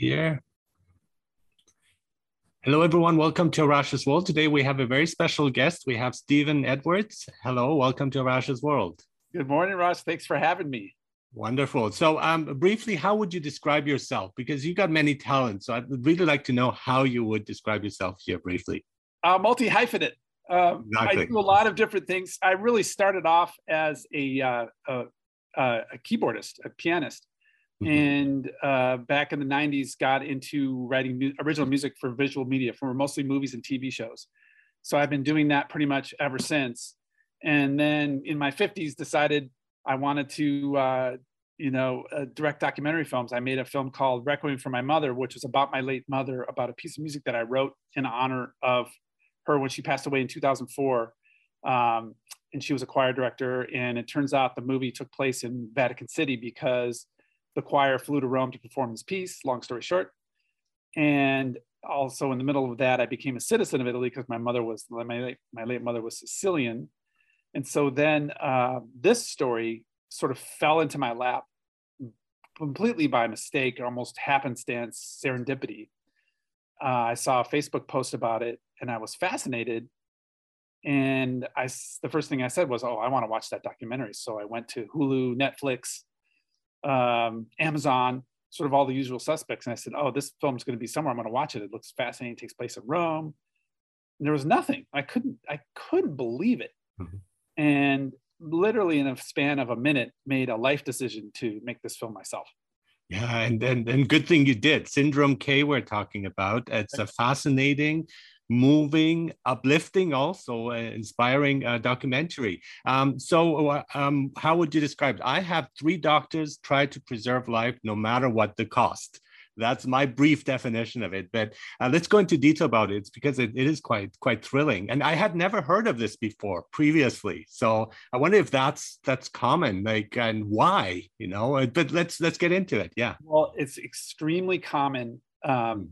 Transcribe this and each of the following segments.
here. Hello, everyone. Welcome to Arash's World. Today we have a very special guest. We have Stephen Edwards. Hello, welcome to Arash's World. Good morning, Ross. Thanks for having me. Wonderful. So, um, briefly, how would you describe yourself? Because you got many talents. So, I'd really like to know how you would describe yourself here briefly. Uh, multi hyphenate. Um, exactly. I do a lot of different things. I really started off as a, uh, a, a keyboardist, a pianist. Mm-hmm. And uh, back in the 90s, got into writing mu- original music for visual media, for mostly movies and TV shows. So I've been doing that pretty much ever since. And then in my 50s, decided I wanted to, uh, you know, uh, direct documentary films. I made a film called Requiem for My Mother, which was about my late mother, about a piece of music that I wrote in honor of her when she passed away in 2004. Um, and she was a choir director. And it turns out the movie took place in Vatican City because the choir flew to Rome to perform his piece, long story short. And also in the middle of that, I became a citizen of Italy because my mother was, my late, my late mother was Sicilian. And so then uh, this story sort of fell into my lap completely by mistake, almost happenstance, serendipity. Uh, I saw a Facebook post about it and I was fascinated. And I, the first thing I said was, "Oh, I want to watch that documentary." So I went to Hulu, Netflix, um, Amazon, sort of all the usual suspects, and I said, "Oh, this film's going to be somewhere. I'm going to watch it. It looks fascinating. It takes place in Rome." And there was nothing. I couldn't. I couldn't believe it. Mm-hmm. And literally in a span of a minute, made a life decision to make this film myself. Yeah, and, and and good thing you did. Syndrome K, we're talking about. It's a fascinating, moving, uplifting, also uh, inspiring uh, documentary. Um, so, uh, um, how would you describe it? I have three doctors try to preserve life no matter what the cost. That's my brief definition of it. But uh, let's go into detail about it because it, it is quite quite thrilling. And I had never heard of this before previously. So I wonder if that's that's common, like and why, you know. But let's let's get into it. Yeah. Well, it's extremely common. Um,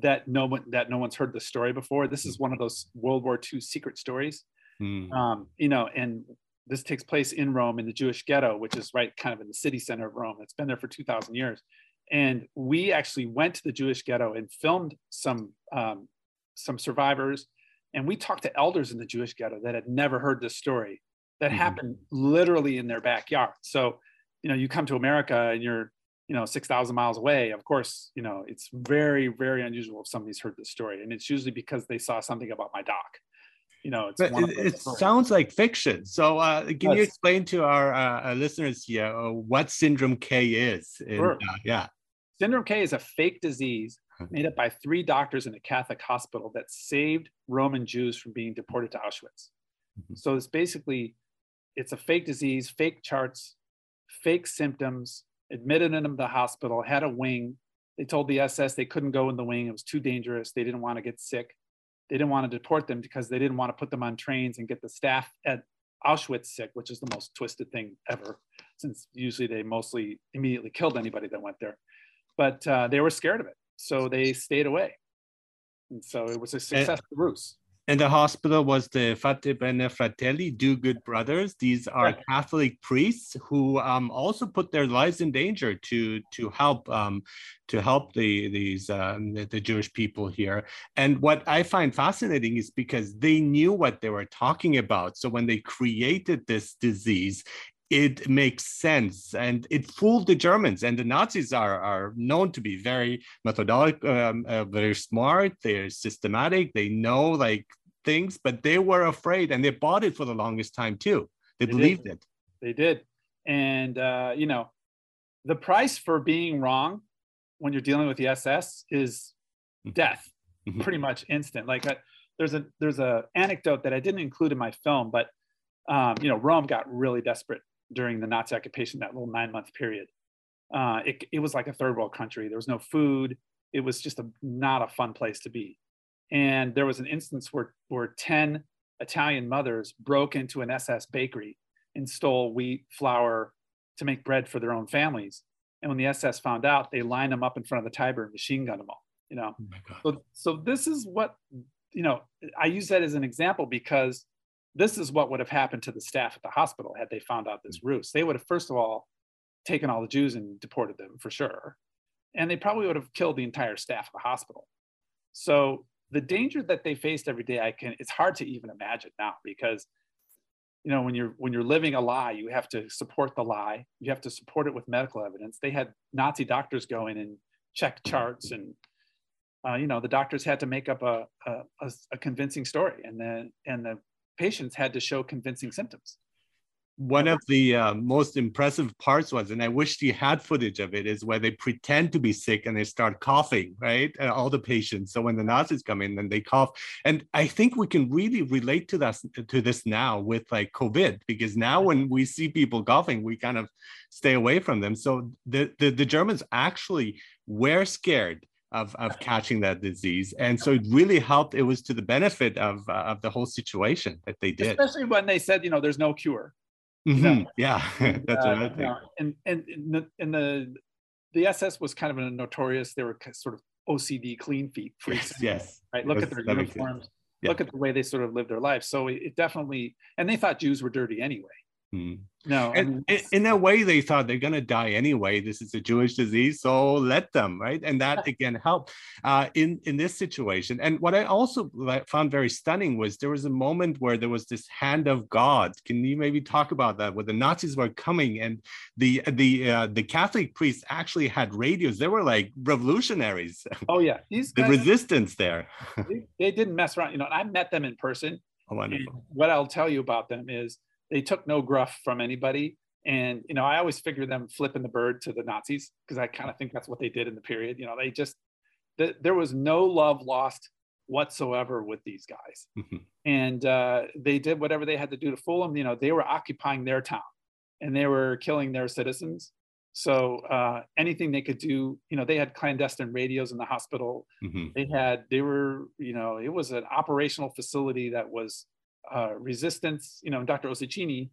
that no one that no one's heard the story before. This is hmm. one of those World War II secret stories. Mm. Um, you know, and this takes place in Rome in the Jewish ghetto, which is right kind of in the city center of Rome. It's been there for 2,000 years. And we actually went to the Jewish ghetto and filmed some um, some survivors, and we talked to elders in the Jewish ghetto that had never heard this story that mm-hmm. happened literally in their backyard. So, you know, you come to America and you're you know 6000 miles away of course you know it's very very unusual if somebody's heard this story. And it's usually because they saw something about my doc. You know it's it, it sounds like fiction. So uh, can you explain to our uh, listeners here uh, what syndrome k is? In, sure. Uh, yeah. Syndrome K is a fake disease made up by three doctors in a Catholic hospital that saved Roman Jews from being deported to Auschwitz. Mm-hmm. So it's basically it's a fake disease, fake charts, fake symptoms, admitted into the hospital, had a wing. They told the SS they couldn't go in the wing. It was too dangerous. They didn't want to get sick. They didn't want to deport them because they didn't want to put them on trains and get the staff at Auschwitz sick, which is the most twisted thing ever, since usually they mostly immediately killed anybody that went there but uh, they were scared of it, so they stayed away. And so it was a success for Rus. And the hospital was the Fate Bene Fratelli, Do Good Brothers. These are. Catholic priests who um, also put their lives in danger to to help um, to help the these um, the, the, Jewish people here. And what I find fascinating is because they knew what they were talking about. So when they created this disease, it makes sense and it fooled the germans and the nazis are, are known to be very methodical um, uh, very smart they're systematic they know like things but they were afraid and they bought it for the longest time too they, they believed did. it they did and uh, you know the price for being wrong when you're dealing with the ss is mm-hmm. death mm-hmm. pretty much instant like a, uh, there's a there's a anecdote that i didn't include in my film but um, you know rome got really desperate during the Nazi occupation, that little nine month period. Uh, it, it was like a third world country. There was no food. It was just a, not a fun place to be. And there was an instance where, where 10 Italian mothers broke into an SS bakery and stole wheat, flour to make bread for their own families. And when the SS found out, they lined them up in front of the Tiber and machine gunned them all. You know, oh so so this is what you know. I use that as an example because this is what would have happened to the staff at the hospital had they found out this mm. ruse. They would have, first of all, taken all the Jews and deported them for sure. and they probably would have killed the entire staff of the hospital. So the danger that they faced every day, I can it's hard to even imagine now because you know when you're when you're living a lie, you have to support the lie. You have to support it with medical evidence. They had Nazi doctors go in and check charts and uh, you know the doctors had to make up a, a, a convincing story and then and the patients had to show convincing symptoms one of the uh, most impressive parts was, and I wish you had footage of it, is where they pretend to be sick and they start coughing, right? And all the patients. So when the Nazis come in, then they cough. And I think we can really relate to that to this now with like COVID, because now when we see people coughing, we kind of stay away from them. So the the, the Germans actually were scared of, of catching that disease. And so it really helped. It was to the benefit of, uh, of the whole situation that they did. Especially when they said, you know, there's no cure. Mm-hmm. Yeah, that's uh, what I think. You know, and and in the, in the the SS was kind of a notorious. They were sort of OCD, clean feet freaks. Yes, yes. Right. Look at their uniforms. Yeah. Look at the way they sort of lived their life. So it, it definitely, and they thought Jews were dirty anyway. Mm. No, and I mean, in a way, they thought they're going to die anyway. This is a Jewish disease, so let them, right? And that again helped uh, in in this situation. And what I also found very stunning was there was a moment where there was this hand of God. Can you maybe talk about that? Where the Nazis were coming, and the the uh, the Catholic priests actually had radios. They were like revolutionaries. Oh yeah, These the resistance there. they, they, didn't mess around. You know, I met them in person. Oh, wonderful. What I'll tell you about them is they took no gruff from anybody. And you know, I always figure them flipping the bird to the Nazis because I kind of think that's what they did in the period. You know, they just the, there was no love lost whatsoever with these guys, mm-hmm. and uh, they did whatever they had to do to fool them. You know, they were occupying their town, and they were killing their citizens. So uh, anything they could do, you know, they had clandestine radios in the hospital. Mm-hmm. They had, they were, you know, it was an operational facility that was uh, resistance. You know, Dr. Ossicini,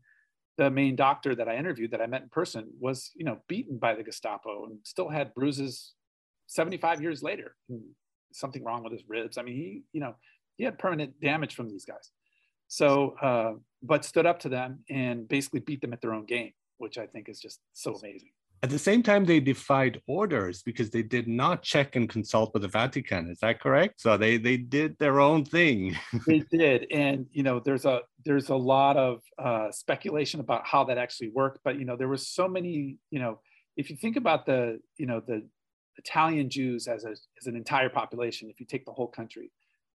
the main doctor that I interviewed that I met in person, was you know beaten by the Gestapo and still had bruises 75 years later. Something wrong with his ribs. I mean, he you know he had permanent damage from these guys. So, uh, but stood up to them and basically beat them at their own game, which I think is just so amazing. At the same time, they defied orders because they did not check and consult with the Vatican. Is that correct? So they they did their own thing. they did, and you know, there's a there's a lot of uh, speculation about how that actually worked. But you know, there was so many. You know, if you think about the you know the Italian Jews as a as an entire population, if you take the whole country,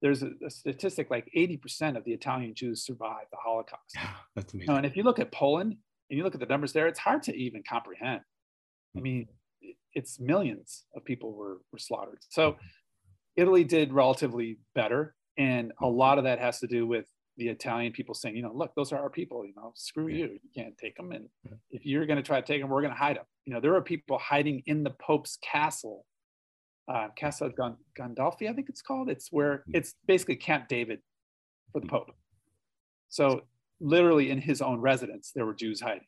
there's a, a statistic like 80% of the Italian Jews survived the Holocaust. Yeah, that's amazing. You know, and if you look at Poland and you look at the numbers there, it's hard to even comprehend. I mean, it's millions of people were, were slaughtered. So Italy did relatively better. And a lot of that has to do with the Italian people saying, you know, look, those are our people, you know, screw you. You can't take them. And if you're going to try to take them, we're going to hide them. You know, there are people hiding in the Pope's castle, uh, Casa Gandolfi, I think it's called. It's where hmm. it's basically Camp David for the Pope. So literally in his own residence, there were Jews hiding.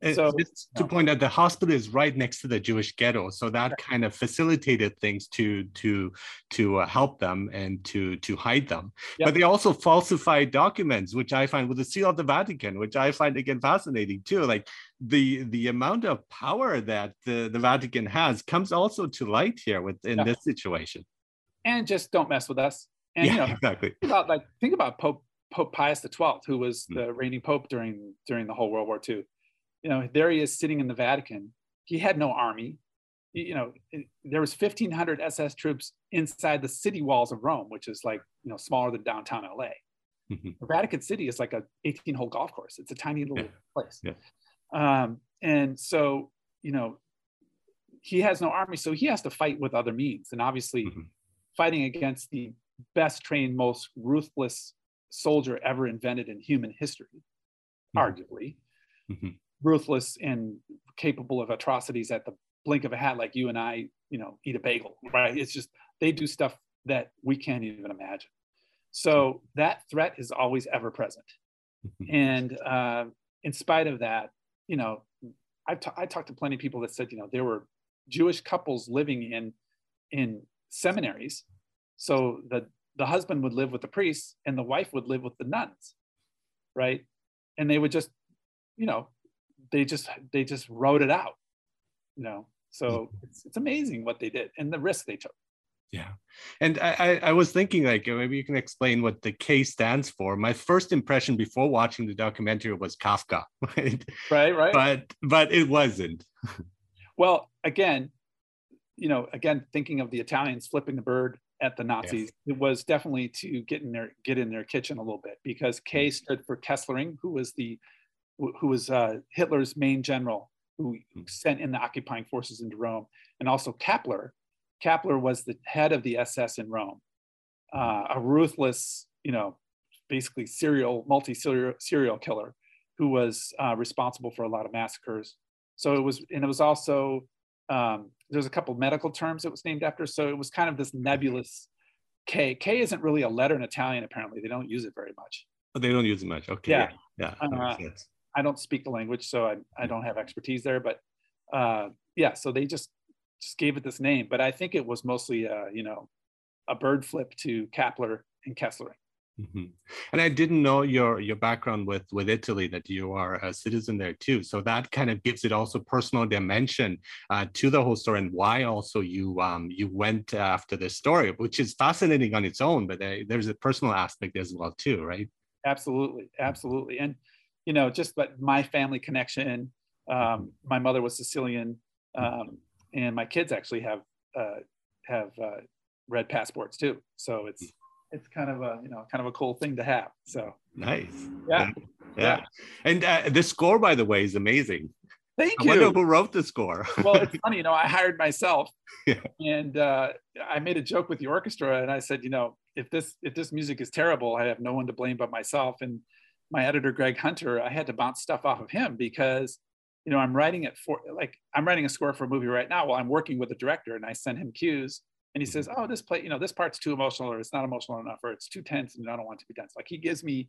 So, just to point out, the hospital is right next to the Jewish ghetto, so that kind of facilitated things to to to uh, help them and to to hide them. Yep. But they also falsified documents, which I find with the seal of the Vatican, which I find again fascinating too. Like the the amount of power that the, the Vatican has comes also to light here within this situation. And just don't mess with us. And, yeah, you know, exactly. Think about like think about Pope Pope Pius XII, who was mm. the reigning pope during during the whole World War II you know, there he is sitting in the Vatican. He had no army. You know, there was 1,500 SS troops inside the city walls of Rome, which is like, you know, smaller than downtown LA. Mm-hmm. The Vatican City is like a 18 hole golf course. It's a tiny little yeah. place. Yeah. Um, and so, you know, he has no army, so he has to fight with other means. And obviously, mm-hmm. fighting against the best trained, most ruthless soldier ever invented in human history, mm-hmm. arguably. Ruthless and capable of atrocities at the blink of a hat, like you and I, you know, eat a bagel, right? It's just they do stuff that we can't even imagine. So that threat is always ever present. and uh, in spite of that, you know, I, t- I talked to plenty of people that said, you know, there were Jewish couples living in in seminaries. So the the husband would live with the priests and the wife would live with the nuns, right? And they would just, you know, they just they just wrote it out you know So it's, it's amazing what they did and the risk they took. Yeah. And I, I was thinking like maybe you can explain what the K stands for. My first impression before watching the documentary was Kafka. Right. Right, right. But but it wasn't. well, again, you know, again, thinking of the Italians flipping the bird at the Nazis, yes. it was definitely to get in their get in their kitchen a little bit because K mm. stood for Kesselring, who was the who was uh, Hitler's main general who mm. sent in the occupying forces into Rome, and also Kappler. Kappler was the head of the SS in Rome, uh, a ruthless, you know, basically serial, multi-serial serial killer who was uh, responsible for a lot of massacres. So it was, and it was also um, there's a couple medical terms it was named after. So it was kind of this nebulous K. K isn't really a letter in Italian. Apparently, they don't use it very much. Oh, they don't use it much. Okay. Yeah. Yeah. Uh, I don't speak the language, so I, I don't have expertise there. But uh, yeah, so they just just gave it this name. But I think it was mostly, uh, you know, a bird flip to Kappler and Kessler. Mm-hmm. And I didn't know your your background with with Italy that you are a citizen there too. So that kind of gives it also personal dimension uh, to the whole story and why also you um, you went after this story, which is fascinating on its own. But uh, there's a personal aspect as well too, right? Absolutely, absolutely. And you know, just but my family connection. Um, my mother was Sicilian, um, and my kids actually have uh, have uh, red passports too. So it's it's kind of a you know kind of a cool thing to have. So nice. Yeah. Yeah. yeah. And uh, the score, by the way, is amazing. Thank I you. wonder who wrote the score. well, it's funny, you know, I hired myself, yeah. and uh, I made a joke with the orchestra, and I said, you know, if this if this music is terrible, I have no one to blame but myself. And my editor, Greg Hunter, I had to bounce stuff off of him because, you know, I'm writing it for like I'm writing a score for a movie right now while I'm working with a director, and I send him cues, and he mm-hmm. says, "Oh, this play, you know, this part's too emotional, or it's not emotional enough, or it's too tense, and I don't want it to be tense." Like he gives me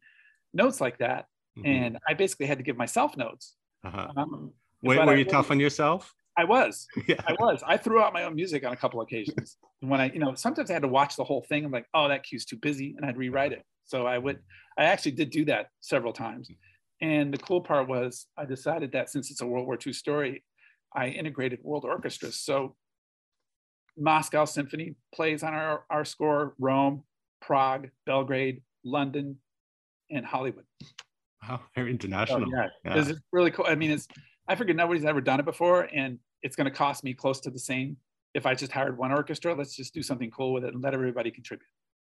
notes like that, mm-hmm. and I basically had to give myself notes. Uh-huh. Um, Wait, were I you tough on yourself? I was. Yeah. I was. I threw out my own music on a couple occasions. when I, you know, sometimes I had to watch the whole thing. I'm like, oh, that cue's too busy, and I'd rewrite it. So I would. I actually did do that several times. And the cool part was, I decided that since it's a World War II story, I integrated world orchestras. So Moscow Symphony plays on our, our score, Rome, Prague, Belgrade, London, and Hollywood. Wow, very international. Oh, yeah, yeah. is really cool. I mean, it's I figured nobody's ever done it before, and it's going to cost me close to the same if I just hired one orchestra. Let's just do something cool with it and let everybody contribute.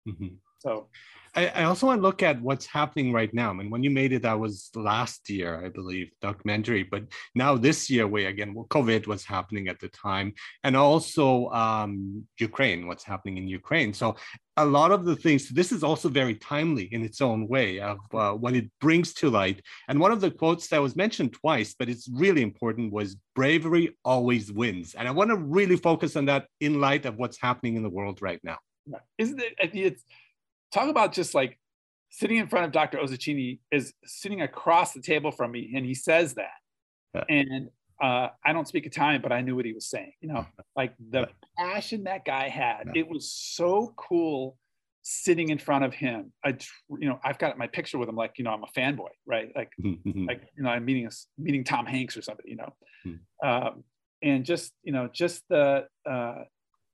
Mm-hmm. So I, I, also want to look at what's happening right now. I mean, when you made it, that was last year, I believe, documentary. But now this year, we again, well, COVID was happening at the time, and also um, Ukraine, what's happening in Ukraine. So a lot of the things. This is also very timely in its own way of uh, what it brings to light. And one of the quotes that was mentioned twice, but it's really important, was "Bravery always wins." And I want to really focus on that in light of what's happening in the world right now. Isn't it? It's talk about just like sitting in front of Dr. Ossicini is sitting across the table from me, and he says that, yeah. and uh, I don't speak Italian, but I knew what he was saying. You know, like the passion that guy had. It was so cool sitting in front of him. I, you know, I've got my picture with him. Like, you know, I'm a fanboy, right? Like, mm-hmm. like you know, I'm meeting a, meeting Tom Hanks or somebody. You know, mm-hmm. um, and just you know, just the uh,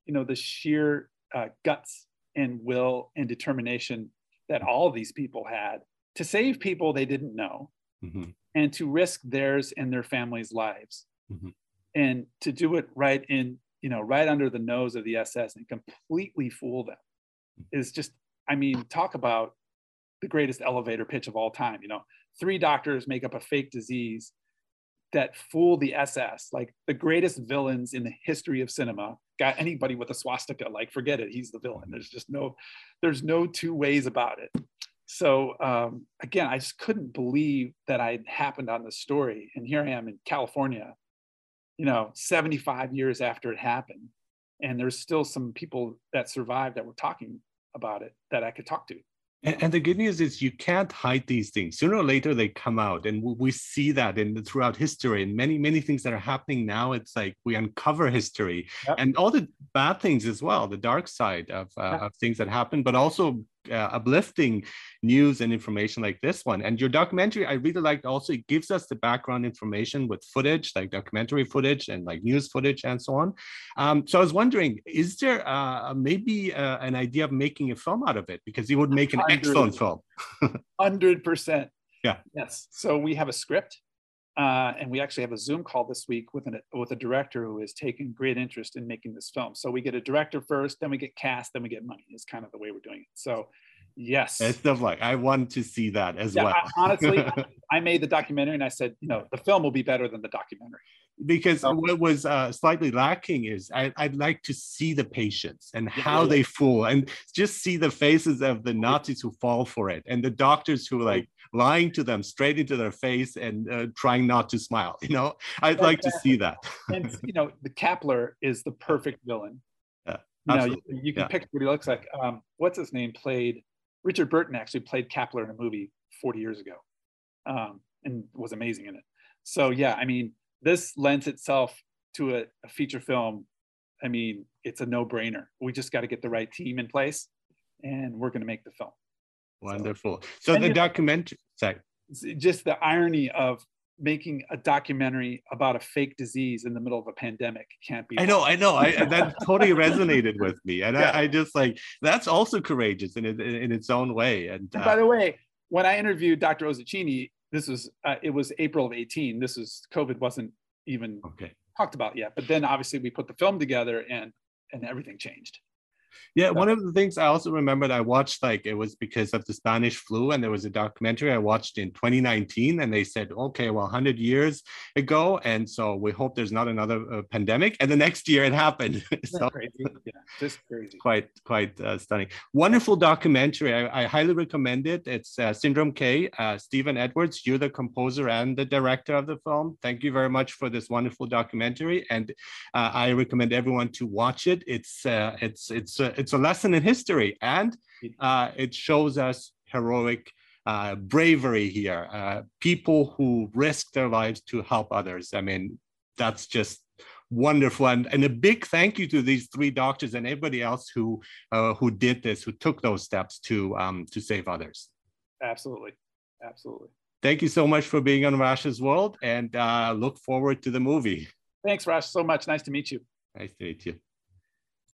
you know the sheer uh, guts and will and determination that all these people had to save people they didn't know mm-hmm. and to risk theirs and their families' lives mm-hmm. and to do it right in you know right under the nose of the ss and completely fool them mm-hmm. is just i mean talk about the greatest elevator pitch of all time you know three doctors make up a fake disease that fool the ss like the greatest villains in the history of cinema got anybody with a swastika, like forget it, he's the villain. There's just no, there's no two ways about it. So um, again, I just couldn't believe that I happened on this story, and here I am in California, you know, 75 years after it happened, and there's still some people that survived that were talking about it that I could talk to. And, and, the good news is you can't hide these things. Sooner or later they come out, and we see that in throughout history and many many things that are happening now. It's like we uncover history yep. and all the bad things as well, the dark side of, uh, of things that happen, but also uh, uplifting news and information like this one. And your documentary, I really liked also, it gives us the background information with footage, like documentary footage and like news footage and so on. Um, so I was wondering, is there uh, maybe uh, an idea of making a film out of it? Because it would make an 100, excellent film. 100%. Yeah. Yes. So we have a script uh, and we actually have a Zoom call this week with, an, with a director who has taken great interest in making this film. So we get a director first, then we get cast, then we get money. Is kind of the way we're doing it. So, yes, it's of like I want to see that as yeah, well. I, honestly, I made the documentary, and I said, you know, the film will be better than the documentary. Because so, what was uh, slightly lacking is I, would like to see the patients and how yeah. they fall, and just see the faces of the Nazis who fall for it, and the doctors who are like lying to them straight into their face and uh, trying not to smile. You know, I'd like to see that. and you know, the Kappler is the perfect villain. Yeah, you know, you, you can yeah. picture what he looks like. Um, what's his name? Played Richard Burton actually played Kappler in a movie 40 years ago, um, and was amazing in it. So yeah, I mean, this lends itself to a, a feature film. I mean, it's a no-brainer. We just got to get the right team in place, and we're going to make the film. Wonderful. So, so the documentary, sorry. Just the irony of making a documentary about a fake disease in the middle of a pandemic can't be. I know, I know. I that totally resonated with me, and yeah. I, I, just like that's also courageous in, in, in its own way. And, and by uh, the way, when I interviewed Dr. Ossicini, this was uh, it was April of eighteen. This was COVID wasn't even okay. talked about yet, but then obviously we put the film together and and everything changed. Yeah, one of the things I also remembered I watched like it was because of the Spanish flu, and there was a documentary I watched in 2019, and they said, okay, well, 100 years ago, and so we hope there's not another uh, pandemic. And the next year it happened. so crazy. Yeah, just crazy. Quite, quite uh, stunning. Wonderful documentary. I, I, highly recommend it. It's uh, Syndrome K. Uh, Stephen Edwards, you're the composer and the director of the film. Thank you very much for this wonderful documentary, and uh, I recommend everyone to watch it. It's uh, it's it's it's a lesson in history, and uh, it shows us heroic uh, bravery here. Uh, people who risk their lives to help others. I mean, that's just wonderful. And, and a big thank you to these three doctors and everybody else who uh, who did this who took those steps to um, to save others. Absolutely. Absolutely. Thank you so much for being on rash's world and uh, look forward to the movie. Thanks rash so much. Nice to meet you. Nice to meet you